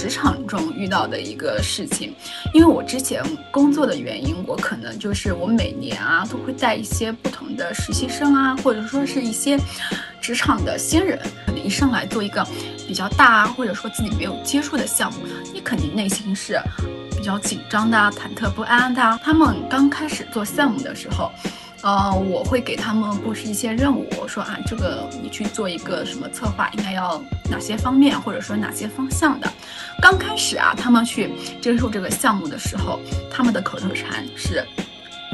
职场中遇到的一个事情，因为我之前工作的原因，我可能就是我每年啊都会带一些不同的实习生啊，或者说是一些职场的新人，可能一上来做一个比较大啊，或者说自己没有接触的项目，你肯定内心是比较紧张的、忐忑不安的。他们刚开始做项目的时候。呃，我会给他们布置一些任务，我说啊，这个你去做一个什么策划，应该要哪些方面，或者说哪些方向的。刚开始啊，他们去接受这个项目的时候，他们的口头禅是，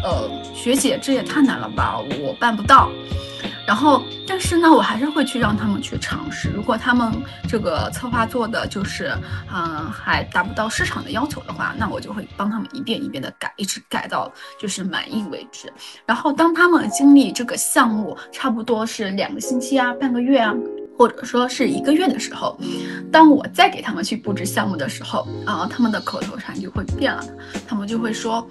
呃，学姐，这也太难了吧，我办不到。然后，但是呢，我还是会去让他们去尝试。如果他们这个策划做的就是，嗯，还达不到市场的要求的话，那我就会帮他们一遍一遍的改，一直改到就是满意为止。然后，当他们经历这个项目差不多是两个星期啊、半个月啊，或者说是一个月的时候，当我再给他们去布置项目的时候，啊，他们的口头禅就会变了，他们就会说。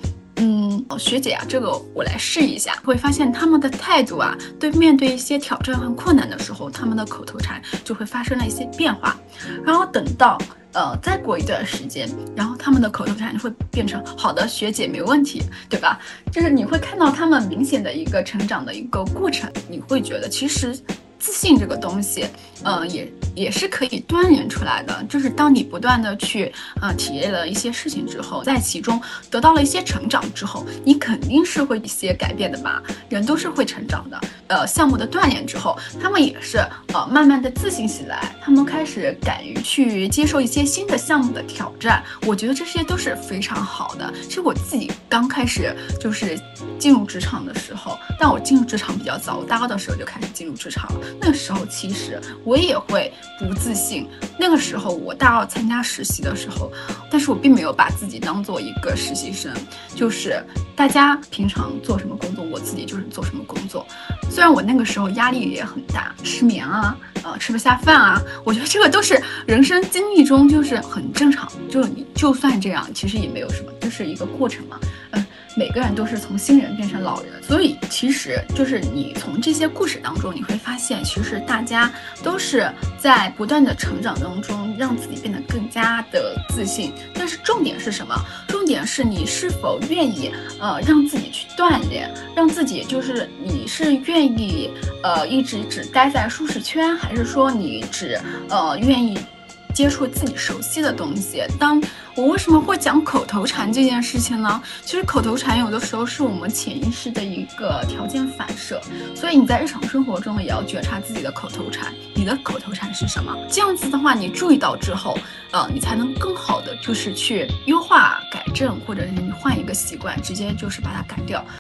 学姐啊，这个我来试一下，会发现他们的态度啊，对面对一些挑战和困难的时候，他们的口头禅就会发生了一些变化。然后等到呃再过一段时间，然后他们的口头禅就会变成好的，学姐没问题，对吧？就是你会看到他们明显的一个成长的一个过程，你会觉得其实。自信这个东西，嗯，也也是可以锻炼出来的。就是当你不断的去，啊，体验了一些事情之后，在其中得到了一些成长之后，你肯定是会一些改变的吧？人都是会成长的。呃，项目的锻炼之后，他们也是，呃，慢慢的自信起来，他们开始敢于去接受一些新的项目的挑战。我觉得这些都是非常好的。其实我自己刚开始就是进入职场的时候，但我进入职场比较早，我大二的时候就开始进入职场了。那个时候其实我也会不自信。那个时候我大二参加实习的时候，但是我并没有把自己当做一个实习生，就是大家平常做什么工作，我自己就是做什么工作。虽然我那个时候压力也很大，失眠啊，呃，吃不下饭啊，我觉得这个都是人生经历中就是很正常。就你就算这样，其实也没有什么，就是一个过程嘛，嗯。每个人都是从新人变成老人，所以其实就是你从这些故事当中，你会发现，其实大家都是在不断的成长当中，让自己变得更加的自信。但是重点是什么？重点是你是否愿意，呃，让自己去锻炼，让自己就是你是愿意，呃，一直只待在舒适圈，还是说你只，呃，愿意。接触自己熟悉的东西。当我为什么会讲口头禅这件事情呢？其实口头禅有的时候是我们潜意识的一个条件反射，所以你在日常生活中也要觉察自己的口头禅。你的口头禅是什么？这样子的话，你注意到之后，呃，你才能更好的就是去优化、改正，或者是你换一个习惯，直接就是把它改掉。